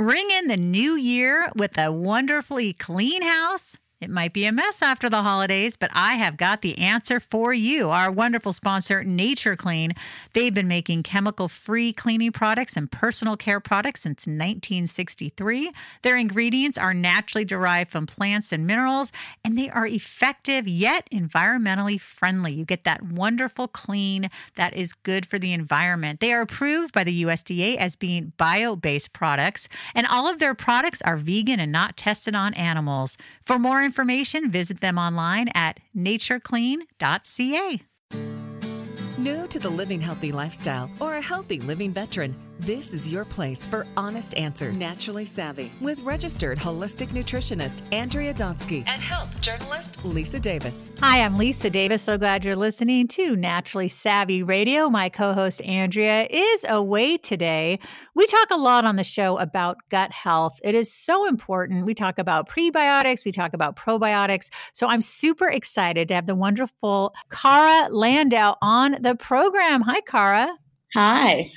Ring in the new year with a wonderfully clean house it might be a mess after the holidays, but I have got the answer for you. Our wonderful sponsor, Nature Clean. They've been making chemical free cleaning products and personal care products since 1963. Their ingredients are naturally derived from plants and minerals, and they are effective yet environmentally friendly. You get that wonderful clean that is good for the environment. They are approved by the USDA as being bio based products, and all of their products are vegan and not tested on animals. For more information, visit them online at natureclean.ca. New to the living healthy lifestyle or a healthy living veteran. This is your place for honest answers. Naturally Savvy with registered holistic nutritionist Andrea Donsky and health journalist Lisa Davis. Hi, I'm Lisa Davis. So glad you're listening to Naturally Savvy Radio. My co host Andrea is away today. We talk a lot on the show about gut health. It is so important. We talk about prebiotics, we talk about probiotics. So I'm super excited to have the wonderful Kara Landau on the program. Hi, Kara. Hi.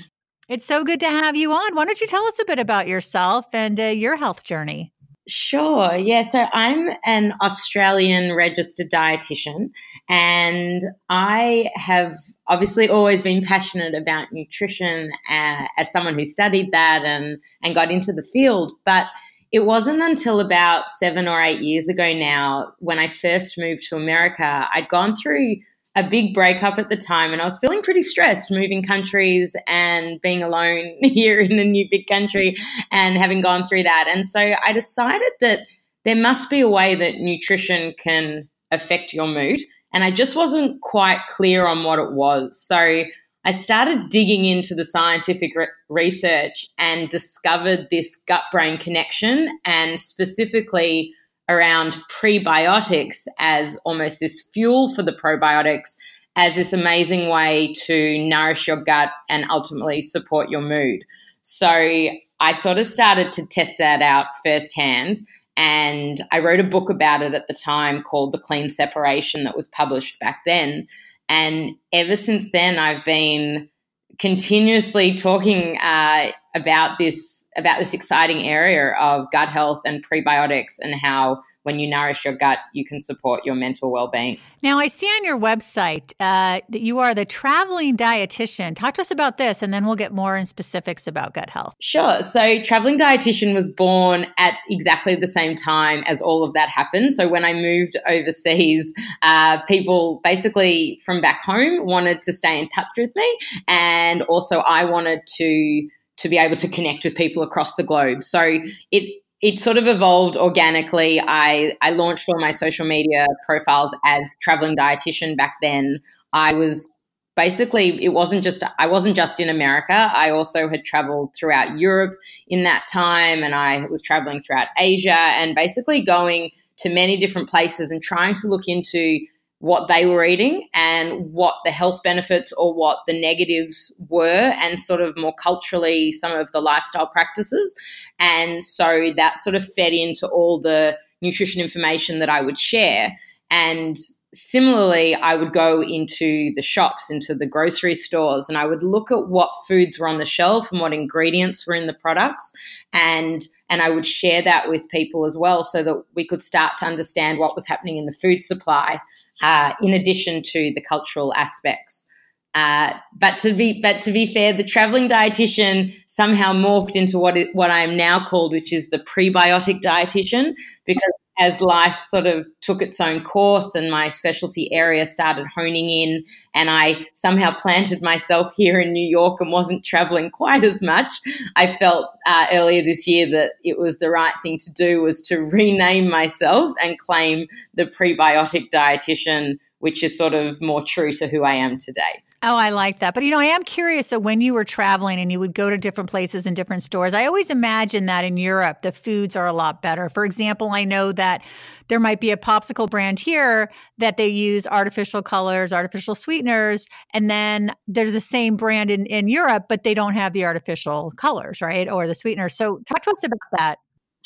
It's so good to have you on. Why don't you tell us a bit about yourself and uh, your health journey? Sure. Yeah. So I'm an Australian registered dietitian, and I have obviously always been passionate about nutrition uh, as someone who studied that and and got into the field. But it wasn't until about seven or eight years ago now when I first moved to America. I'd gone through a big breakup at the time and I was feeling pretty stressed moving countries and being alone here in a new big country and having gone through that. And so I decided that there must be a way that nutrition can affect your mood. And I just wasn't quite clear on what it was. So I started digging into the scientific re- research and discovered this gut brain connection and specifically around prebiotics as almost this fuel for the probiotics as this amazing way to nourish your gut and ultimately support your mood. So I sort of started to test that out firsthand. And I wrote a book about it at the time called The Clean Separation that was published back then. And ever since then, I've been continuously talking uh, about this about this exciting area of gut health and prebiotics and how when you nourish your gut, you can support your mental well being. Now, I see on your website uh, that you are the traveling dietitian. Talk to us about this, and then we'll get more in specifics about gut health. Sure. So, traveling dietitian was born at exactly the same time as all of that happened. So, when I moved overseas, uh, people basically from back home wanted to stay in touch with me, and also I wanted to to be able to connect with people across the globe. So it it sort of evolved organically. I, I launched all my social media profiles as traveling dietitian back then. I was basically it wasn't just I wasn't just in America. I also had traveled throughout Europe in that time and I was traveling throughout Asia and basically going to many different places and trying to look into what they were eating and what the health benefits or what the negatives were, and sort of more culturally some of the lifestyle practices. And so that sort of fed into all the nutrition information that I would share. And similarly, I would go into the shops, into the grocery stores, and I would look at what foods were on the shelf and what ingredients were in the products, and and I would share that with people as well, so that we could start to understand what was happening in the food supply, uh, in addition to the cultural aspects. Uh, but to be but to be fair, the traveling dietitian somehow morphed into what it, what I am now called, which is the prebiotic dietitian, because as life sort of took its own course and my specialty area started honing in and I somehow planted myself here in New York and wasn't traveling quite as much, I felt uh, earlier this year that it was the right thing to do was to rename myself and claim the prebiotic dietitian, which is sort of more true to who I am today. Oh, I like that. But you know, I am curious. So when you were traveling and you would go to different places and different stores, I always imagine that in Europe the foods are a lot better. For example, I know that there might be a popsicle brand here that they use artificial colors, artificial sweeteners, and then there's the same brand in, in Europe, but they don't have the artificial colors, right? Or the sweeteners. So talk to us about that.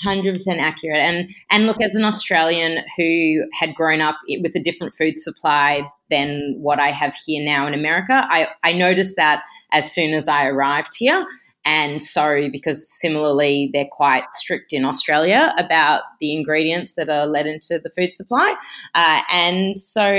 100% accurate and and look as an australian who had grown up with a different food supply than what i have here now in america i i noticed that as soon as i arrived here and so because similarly they're quite strict in Australia about the ingredients that are let into the food supply. Uh, and so,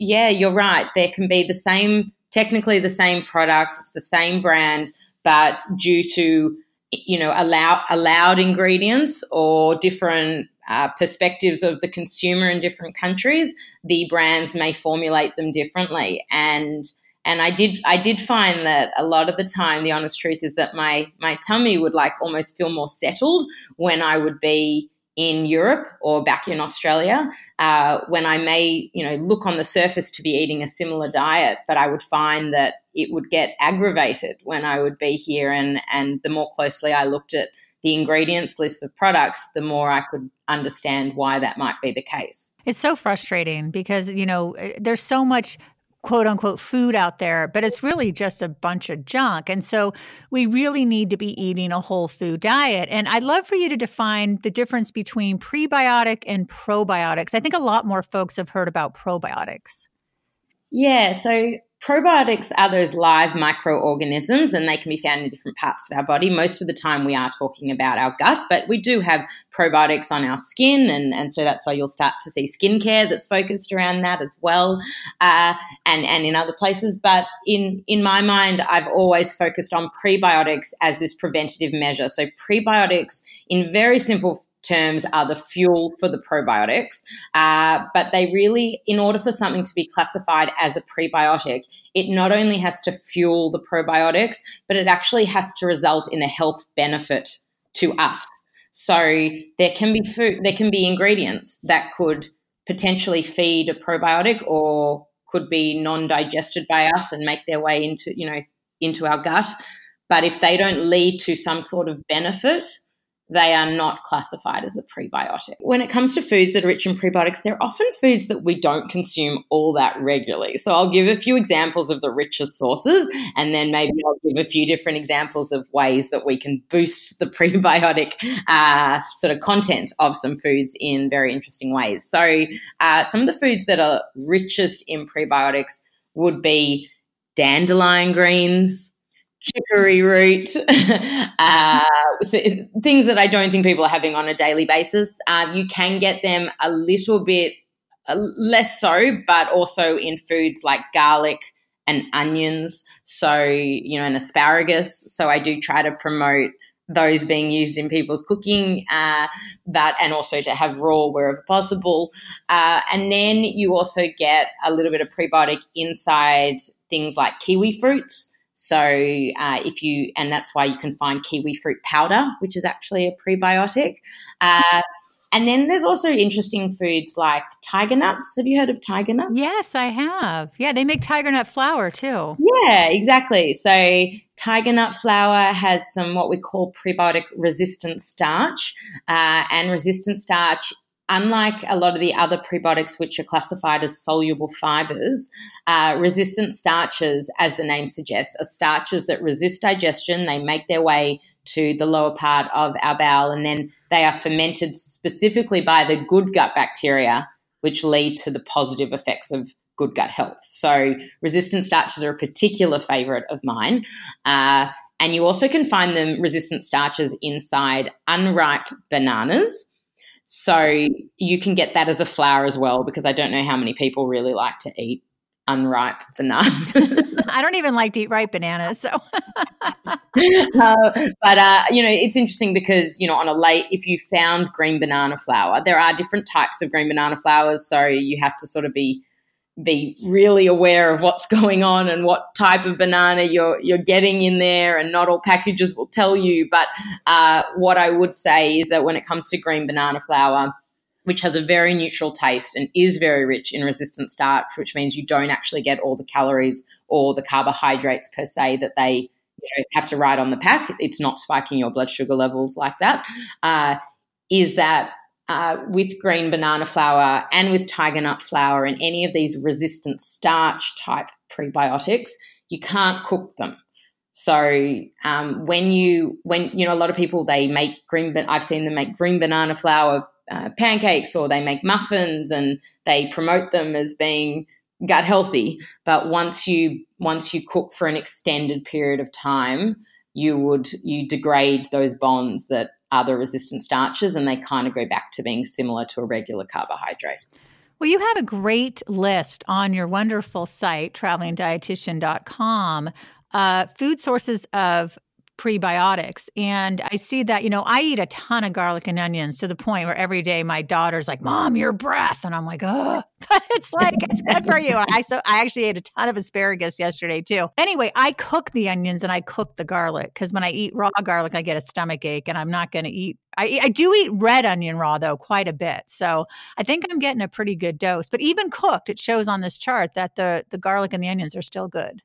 yeah, you're right. There can be the same, technically the same product, it's the same brand, but due to you know allow, allowed ingredients or different uh, perspectives of the consumer in different countries, the brands may formulate them differently. And and I did I did find that a lot of the time the honest truth is that my my tummy would like almost feel more settled when I would be in Europe or back in Australia, uh, when I may, you know, look on the surface to be eating a similar diet, but I would find that it would get aggravated when I would be here, and and the more closely I looked at the ingredients list of products, the more I could understand why that might be the case. It's so frustrating because, you know, eh, there's so much quote unquote food out there, but it's really just a bunch of junk. And so we really need to be eating a whole food diet. And I'd love for you to define the difference between prebiotic and probiotics. I think a lot more folks have heard about probiotics. Yeah, so Probiotics are those live microorganisms and they can be found in different parts of our body. Most of the time, we are talking about our gut, but we do have probiotics on our skin, and, and so that's why you'll start to see skincare that's focused around that as well, uh, and, and in other places. But in, in my mind, I've always focused on prebiotics as this preventative measure. So, prebiotics, in very simple terms are the fuel for the probiotics. Uh, but they really, in order for something to be classified as a prebiotic, it not only has to fuel the probiotics, but it actually has to result in a health benefit to us. So there can be food, there can be ingredients that could potentially feed a probiotic or could be non-digested by us and make their way into, you know, into our gut. But if they don't lead to some sort of benefit, they are not classified as a prebiotic. When it comes to foods that are rich in prebiotics, they're often foods that we don't consume all that regularly. So I'll give a few examples of the richest sources, and then maybe I'll give a few different examples of ways that we can boost the prebiotic uh, sort of content of some foods in very interesting ways. So uh, some of the foods that are richest in prebiotics would be dandelion greens, chicory root, uh, things that I don't think people are having on a daily basis. Uh, you can get them a little bit uh, less so, but also in foods like garlic and onions. So, you know, and asparagus. So I do try to promote those being used in people's cooking, uh, that and also to have raw wherever possible. Uh, and then you also get a little bit of prebiotic inside things like kiwi fruits. So uh, if you, and that's why you can find kiwi fruit powder, which is actually a prebiotic. Uh, and then there's also interesting foods like tiger nuts. Have you heard of tiger nuts? Yes, I have. Yeah, they make tiger nut flour too. Yeah, exactly. So tiger nut flour has some what we call prebiotic resistant starch, uh, and resistant starch unlike a lot of the other prebiotics, which are classified as soluble fibers, uh, resistant starches, as the name suggests, are starches that resist digestion. They make their way to the lower part of our bowel and then they are fermented specifically by the good gut bacteria, which lead to the positive effects of good gut health. So, resistant starches are a particular favorite of mine. Uh, and you also can find them resistant starches inside unripe bananas. So you can get that as a flour as well, because I don't know how many people really like to eat unripe bananas. I don't even like to eat ripe bananas. So, uh, but uh, you know, it's interesting because you know, on a late, if you found green banana flour, there are different types of green banana flours, so you have to sort of be be really aware of what's going on and what type of banana you're you're getting in there and not all packages will tell you but uh, what i would say is that when it comes to green banana flour which has a very neutral taste and is very rich in resistant starch which means you don't actually get all the calories or the carbohydrates per se that they you know, have to write on the pack it's not spiking your blood sugar levels like that. Uh, is that uh, with green banana flour and with tiger nut flour and any of these resistant starch type prebiotics, you can't cook them. So um, when you when you know a lot of people they make green, I've seen them make green banana flour uh, pancakes or they make muffins and they promote them as being gut healthy. But once you once you cook for an extended period of time, you would you degrade those bonds that the resistant starches and they kind of go back to being similar to a regular carbohydrate. Well, you have a great list on your wonderful site, travelingdietitian.com, uh, food sources of prebiotics. And I see that, you know, I eat a ton of garlic and onions to the point where every day my daughter's like, Mom, your breath. And I'm like, oh, but it's like, it's good for you. I so I actually ate a ton of asparagus yesterday too. Anyway, I cook the onions and I cook the garlic because when I eat raw garlic, I get a stomach ache and I'm not going to eat. I, I do eat red onion raw though, quite a bit. So I think I'm getting a pretty good dose. But even cooked, it shows on this chart that the the garlic and the onions are still good.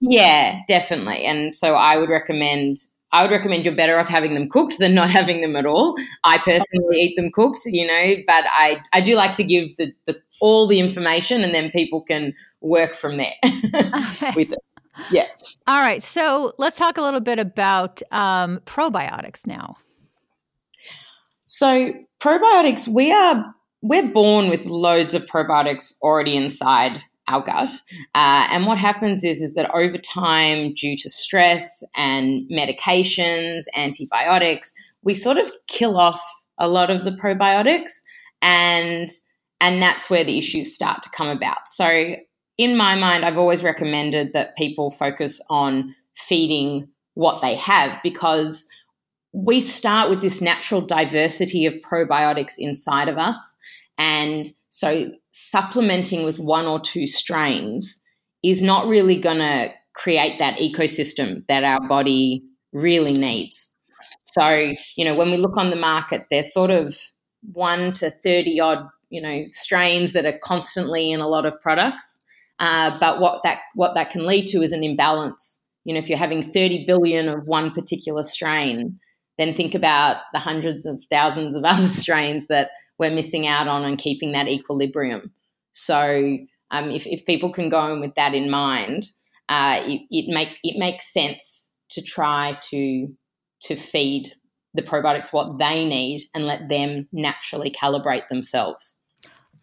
Yeah, definitely. And so I would recommend I would recommend you're better off having them cooked than not having them at all. I personally eat them cooked, you know, but I, I do like to give the, the all the information and then people can work from there with it. Yeah. All right. So let's talk a little bit about um, probiotics now. So probiotics, we are we're born with loads of probiotics already inside our gut. Uh, and what happens is, is that over time, due to stress and medications, antibiotics, we sort of kill off a lot of the probiotics, and and that's where the issues start to come about. So, in my mind, I've always recommended that people focus on feeding what they have because we start with this natural diversity of probiotics inside of us. And so supplementing with one or two strains is not really going to create that ecosystem that our body really needs. So, you know, when we look on the market, there's sort of one to 30 odd, you know, strains that are constantly in a lot of products. Uh, but what that what that can lead to is an imbalance. You know, if you're having 30 billion of one particular strain, then think about the hundreds of thousands of other strains that we're missing out on and keeping that equilibrium. So um, if, if people can go in with that in mind, uh, it, it make it makes sense to try to to feed the probiotics what they need and let them naturally calibrate themselves.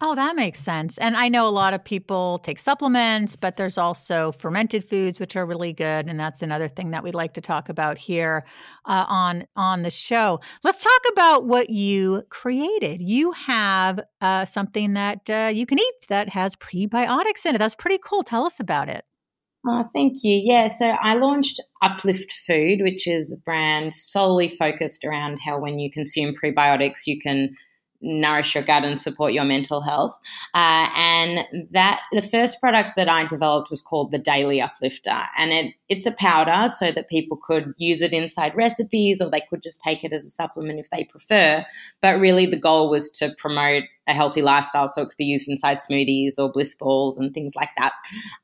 Oh, that makes sense. And I know a lot of people take supplements, but there's also fermented foods which are really good, and that's another thing that we'd like to talk about here uh, on on the show. Let's talk about what you created. You have uh, something that uh, you can eat that has prebiotics in it. That's pretty cool. Tell us about it. Oh, thank you. Yeah, so I launched Uplift Food, which is a brand solely focused around how when you consume prebiotics, you can nourish your gut and support your mental health. Uh, and that the first product that I developed was called the Daily Uplifter, and it it's a powder so that people could use it inside recipes or they could just take it as a supplement if they prefer. But really, the goal was to promote a healthy lifestyle, so it could be used inside smoothies or bliss balls and things like that.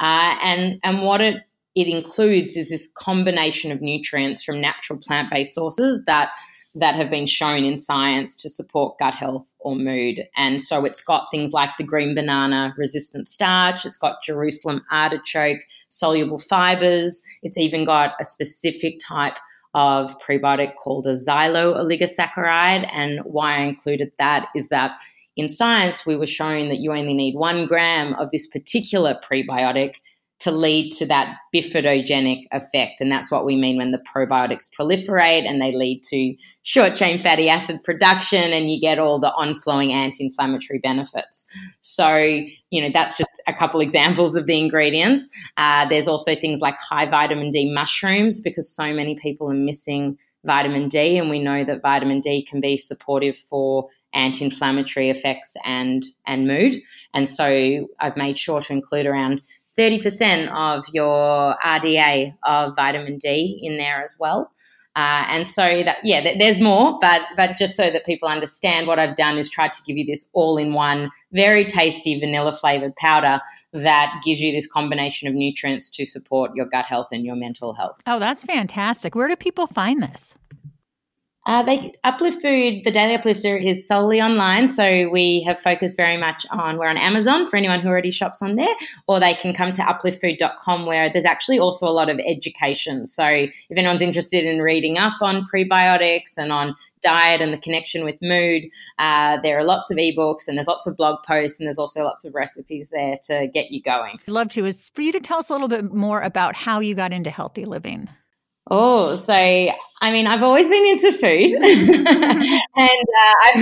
Uh, and and what it it includes is this combination of nutrients from natural plant based sources that that have been shown in science to support gut health or mood. And so it's got things like the green banana resistant starch, it's got Jerusalem artichoke soluble fibers, it's even got a specific type of prebiotic called a xylo oligosaccharide. And why I included that is that in science, we were showing that you only need one gram of this particular prebiotic to lead to that bifidogenic effect. And that's what we mean when the probiotics proliferate and they lead to short chain fatty acid production and you get all the on flowing anti inflammatory benefits. So, you know, that's just a couple examples of the ingredients. Uh, there's also things like high vitamin D mushrooms because so many people are missing vitamin D. And we know that vitamin D can be supportive for anti-inflammatory effects and and mood and so i've made sure to include around 30% of your RDA of vitamin D in there as well. Uh, and so that yeah, there's more, but but just so that people understand, what I've done is tried to give you this all-in-one, very tasty vanilla flavored powder that gives you this combination of nutrients to support your gut health and your mental health. Oh, that's fantastic! Where do people find this? Uh, they Uplift Food, the Daily Uplifter is solely online, so we have focused very much on we're on Amazon for anyone who already shops on there, or they can come to upliftfood.com where there's actually also a lot of education. So if anyone's interested in reading up on prebiotics and on diet and the connection with mood, uh, there are lots of ebooks and there's lots of blog posts and there's also lots of recipes there to get you going. I'd love to is for you to tell us a little bit more about how you got into healthy living. Oh, so I mean, I've always been into food, and uh,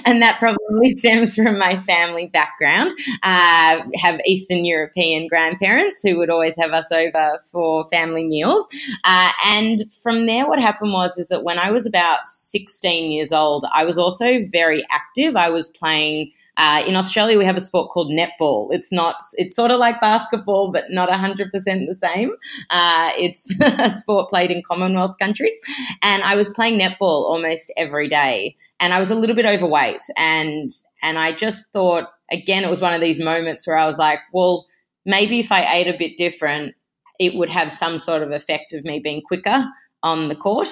and that probably stems from my family background. Uh, have Eastern European grandparents who would always have us over for family meals, uh, and from there, what happened was is that when I was about sixteen years old, I was also very active. I was playing uh, in Australia, we have a sport called netball. It's not, it's sort of like basketball, but not 100% the same. Uh, it's a sport played in Commonwealth countries. And I was playing netball almost every day. And I was a little bit overweight. And, and I just thought, again, it was one of these moments where I was like, well, maybe if I ate a bit different, it would have some sort of effect of me being quicker on the court.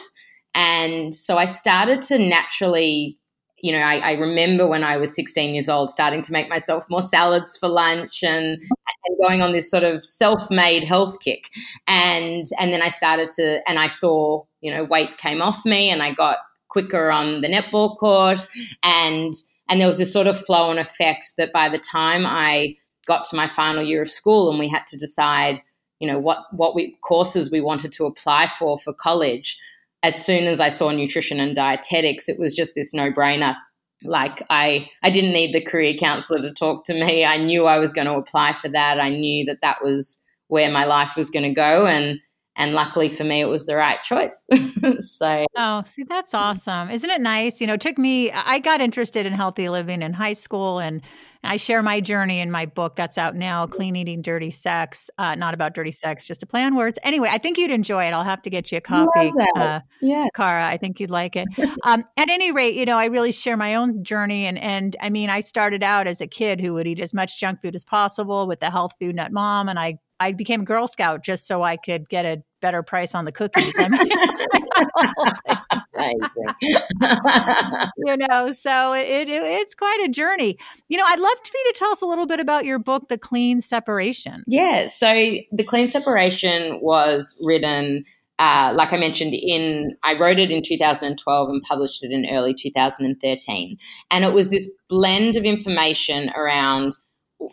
And so I started to naturally you know, I, I, remember when I was 16 years old starting to make myself more salads for lunch and, and going on this sort of self-made health kick. And and then I started to and I saw, you know, weight came off me and I got quicker on the netball court and and there was this sort of flow and effect that by the time I got to my final year of school and we had to decide, you know, what what we courses we wanted to apply for for college, as soon as I saw nutrition and dietetics, it was just this no brainer. Like I, I didn't need the career counselor to talk to me. I knew I was going to apply for that. I knew that that was where my life was going to go, and and luckily for me, it was the right choice. so, oh, see, that's awesome, isn't it nice? You know, it took me. I got interested in healthy living in high school, and I share my journey in my book that's out now, Clean Eating Dirty Sex. Uh, not about dirty sex, just a play on words. Anyway, I think you'd enjoy it. I'll have to get you a copy. Uh, yeah. Kara, I think you'd like it. um, at any rate, you know, I really share my own journey. And, and I mean, I started out as a kid who would eat as much junk food as possible with the health food nut mom. And I, I became a Girl Scout just so I could get a better price on the cookies. I mean, you know, so it, it, it's quite a journey. You know, I'd love for you to tell us a little bit about your book, The Clean Separation. Yeah, so The Clean Separation was written. Uh, like I mentioned, in I wrote it in 2012 and published it in early 2013, and it was this blend of information around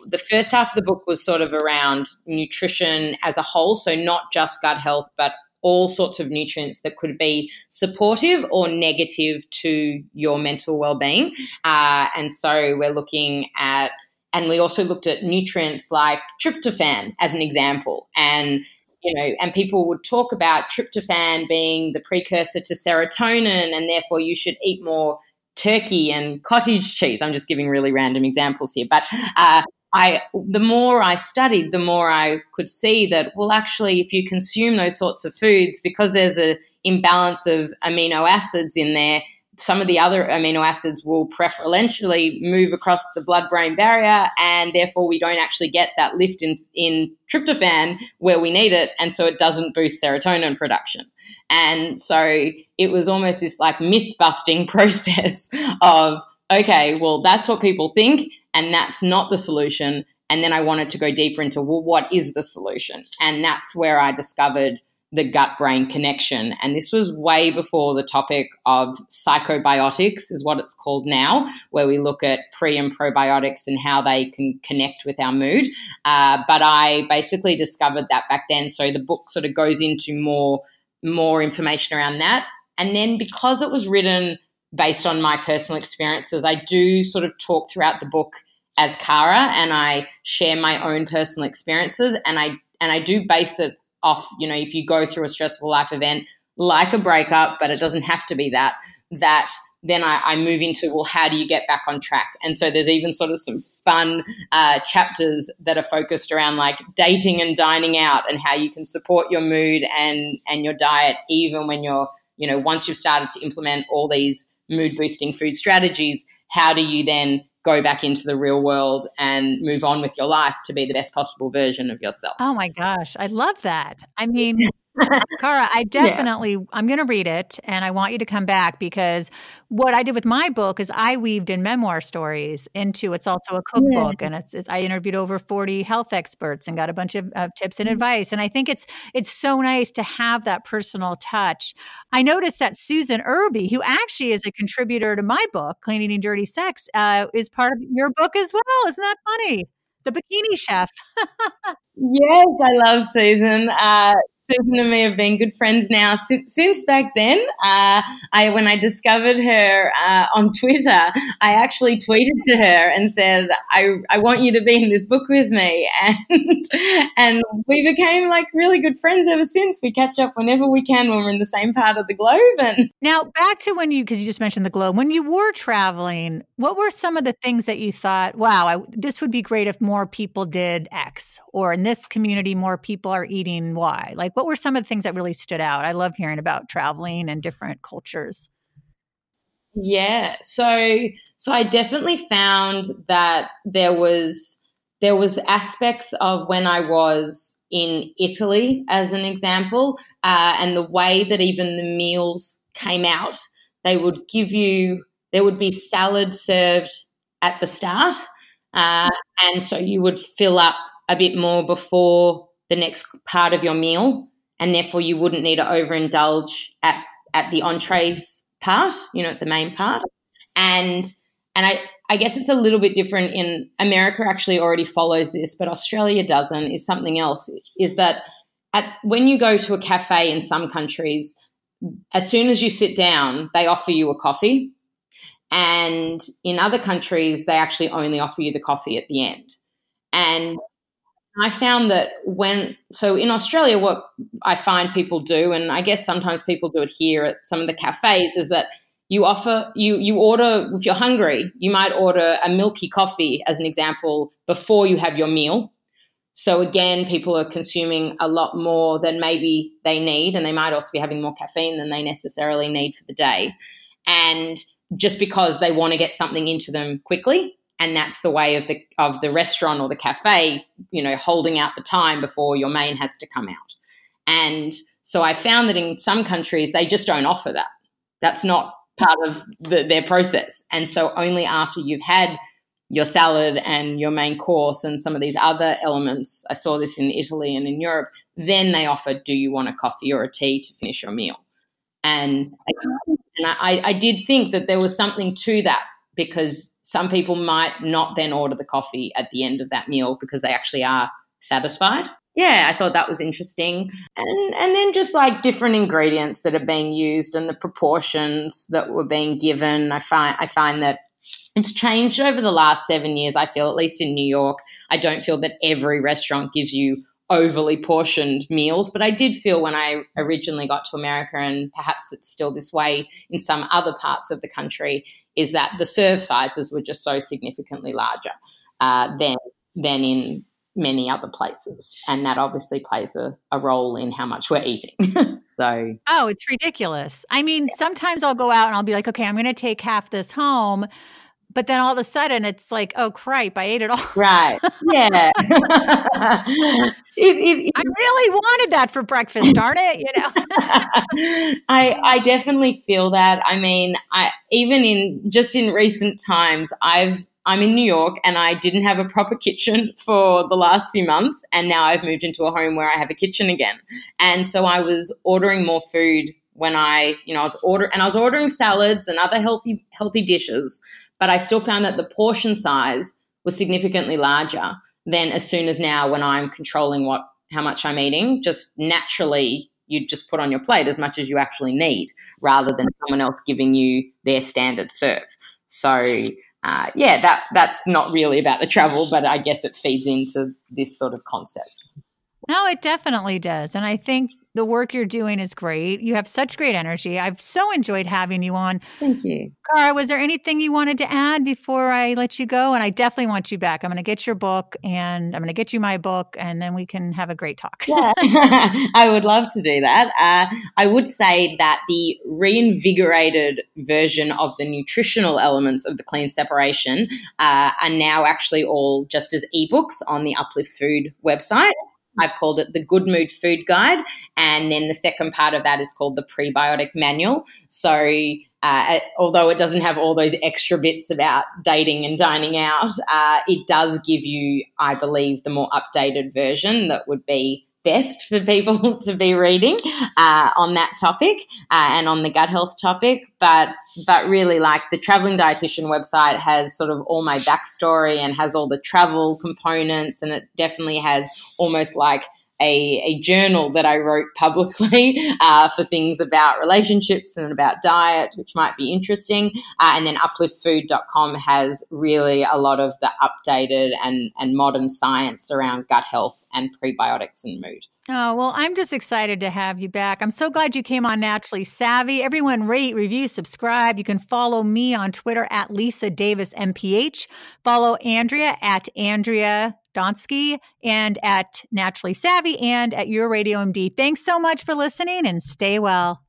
the first half of the book was sort of around nutrition as a whole, so not just gut health, but all sorts of nutrients that could be supportive or negative to your mental well-being. Uh, and so we're looking at, and we also looked at nutrients like tryptophan as an example, and you know, and people would talk about tryptophan being the precursor to serotonin, and therefore you should eat more turkey and cottage cheese. I'm just giving really random examples here, but uh, I the more I studied, the more I could see that well, actually, if you consume those sorts of foods, because there's an imbalance of amino acids in there, some of the other amino acids will preferentially move across the blood-brain barrier, and therefore we don't actually get that lift in in tryptophan where we need it, and so it doesn't boost serotonin production. And so it was almost this like myth busting process of okay, well, that's what people think and that's not the solution. And then I wanted to go deeper into, well, what is the solution? And that's where I discovered the gut brain connection. And this was way before the topic of psychobiotics, is what it's called now, where we look at pre and probiotics and how they can connect with our mood. Uh, but I basically discovered that back then. So the book sort of goes into more, more information around that. And then because it was written based on my personal experiences. I do sort of talk throughout the book as Kara and I share my own personal experiences and I and I do base it off, you know, if you go through a stressful life event like a breakup, but it doesn't have to be that, that then I, I, move into well how do you get back on track and so there's even sort of some fun uh, chapters that are focused around like dating and dining out and how you can support your mood and and your diet even when you're you know once you've started to implement all these mood boosting food strategies, how do you then go back into the real world and move on with your life to be the best possible version of yourself? Oh my gosh, I love that. I mean, Kara, I definitely, yeah. I'm going to read it and I want you to come back because what I did with my book is I weaved in memoir stories into it's also a cookbook yeah. and it's, it's, I interviewed over 40 health experts and got a bunch of, tips and mm-hmm. advice. And I think it's, it's so nice to have that personal touch. I noticed that Susan Irby, who actually is a contributor to my book, Clean Eating Dirty Sex, uh, is part of your book as well. Isn't that funny? The bikini chef. yes, I love Susan. Uh, Susan and me have been good friends now since, since back then. Uh, I when I discovered her uh, on Twitter, I actually tweeted to her and said, "I I want you to be in this book with me," and and we became like really good friends ever since. We catch up whenever we can when we're in the same part of the globe. And now back to when you because you just mentioned the globe when you were traveling. What were some of the things that you thought, "Wow, I, this would be great if more people did X," or in this community more people are eating Y? Like, what were some of the things that really stood out? I love hearing about traveling and different cultures. Yeah, so so I definitely found that there was there was aspects of when I was in Italy, as an example, uh, and the way that even the meals came out. They would give you there would be salad served at the start, uh, and so you would fill up a bit more before the next part of your meal, and therefore you wouldn't need to overindulge at at the entrees part, you know, at the main part. And and I I guess it's a little bit different in America actually already follows this, but Australia doesn't is something else is that at when you go to a cafe in some countries, as soon as you sit down, they offer you a coffee. And in other countries, they actually only offer you the coffee at the end. And I found that when, so in Australia, what I find people do, and I guess sometimes people do it here at some of the cafes, is that you offer, you, you order, if you're hungry, you might order a milky coffee, as an example, before you have your meal. So again, people are consuming a lot more than maybe they need, and they might also be having more caffeine than they necessarily need for the day. And just because they want to get something into them quickly, and that's the way of the of the restaurant or the cafe you know holding out the time before your main has to come out. And so i found that in some countries they just don't offer that. That's not part of the, their process. And so only after you've had your salad and your main course and some of these other elements i saw this in italy and in europe then they offer do you want a coffee or a tea to finish your meal? And, and I, I did think that there was something to that because some people might not then order the coffee at the end of that meal because they actually are satisfied. Yeah, I thought that was interesting. And and then just like different ingredients that are being used and the proportions that were being given. I find I find that it's changed over the last seven years. I feel, at least in New York, I don't feel that every restaurant gives you overly portioned meals. But I did feel when I originally got to America, and perhaps it's still this way in some other parts of the country, is that the serve sizes were just so significantly larger uh, than than in many other places. And that obviously plays a, a role in how much we're eating. so Oh, it's ridiculous. I mean, sometimes I'll go out and I'll be like, okay, I'm gonna take half this home but then all of a sudden it's like, oh cripe, I ate it all. Right. Yeah. it, it, I really wanted that for breakfast, darn it. You know. I I definitely feel that. I mean, I even in just in recent times, I've I'm in New York and I didn't have a proper kitchen for the last few months. And now I've moved into a home where I have a kitchen again. And so I was ordering more food when I, you know, I was order and I was ordering salads and other healthy healthy dishes but I still found that the portion size was significantly larger than as soon as now when I'm controlling what how much I'm eating. Just naturally, you just put on your plate as much as you actually need, rather than someone else giving you their standard serve. So. Uh, yeah, that that's not really about the travel, but I guess it feeds into this sort of concept. No, it definitely does. And I think the work you're doing is great. You have such great energy. I've so enjoyed having you on. Thank you. Kara, was there anything you wanted to add before I let you go? And I definitely want you back. I'm going to get your book and I'm going to get you my book and then we can have a great talk. Yeah, I would love to do that. Uh, I would say that the reinvigorated version of the nutritional elements of the clean separation uh, are now actually all just as ebooks on the Uplift Food website. I've called it the Good Mood Food Guide. And then the second part of that is called the Prebiotic Manual. So, uh, although it doesn't have all those extra bits about dating and dining out, uh, it does give you, I believe, the more updated version that would be best for people to be reading uh, on that topic uh, and on the gut health topic. But but really, like the traveling dietitian website has sort of all my backstory and has all the travel components, and it definitely has almost like a, a journal that I wrote publicly uh, for things about relationships and about diet, which might be interesting. Uh, and then upliftfood.com has really a lot of the updated and, and modern science around gut health and prebiotics and mood. Oh, well, I'm just excited to have you back. I'm so glad you came on Naturally Savvy. Everyone rate, review, subscribe. You can follow me on Twitter at Lisa Davis MPH. Follow Andrea at Andrea Donsky and at Naturally Savvy and at Your Radio MD. Thanks so much for listening and stay well.